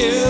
You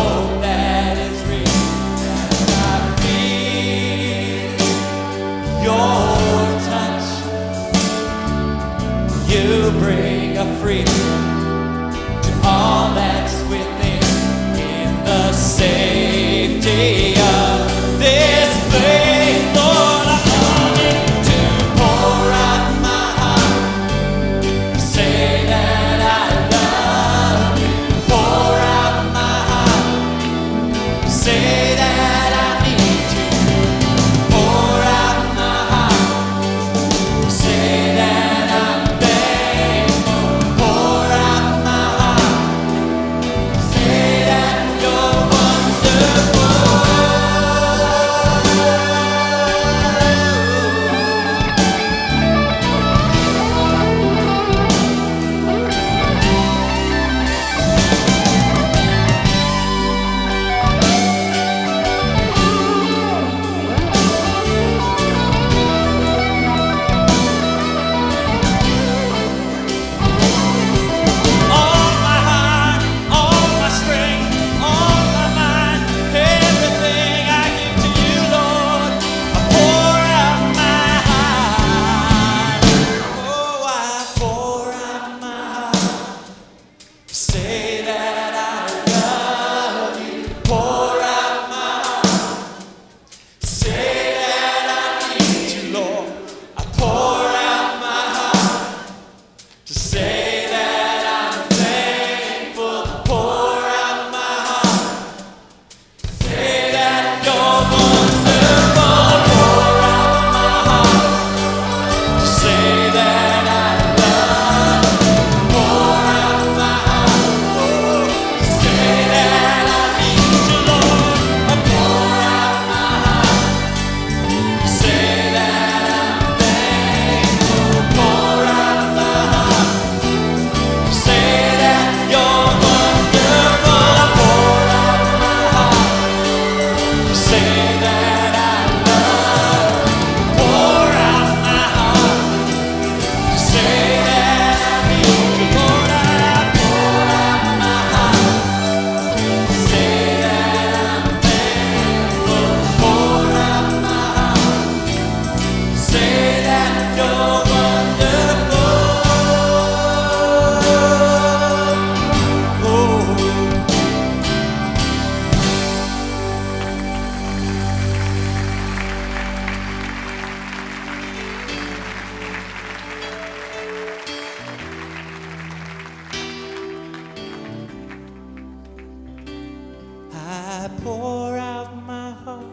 pour out my heart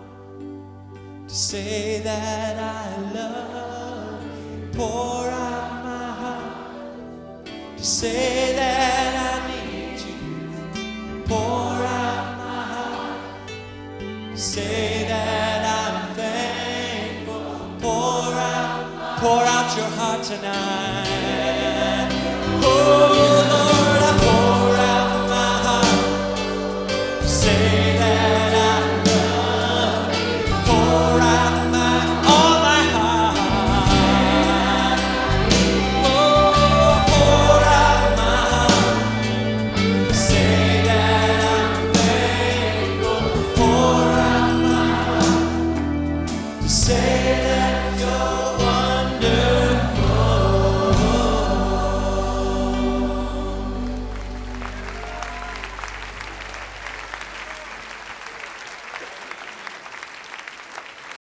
to say that I love. Pour out my heart to say that I need you. Pour out my heart, to say that I'm thankful. Pour out, pour out your heart tonight.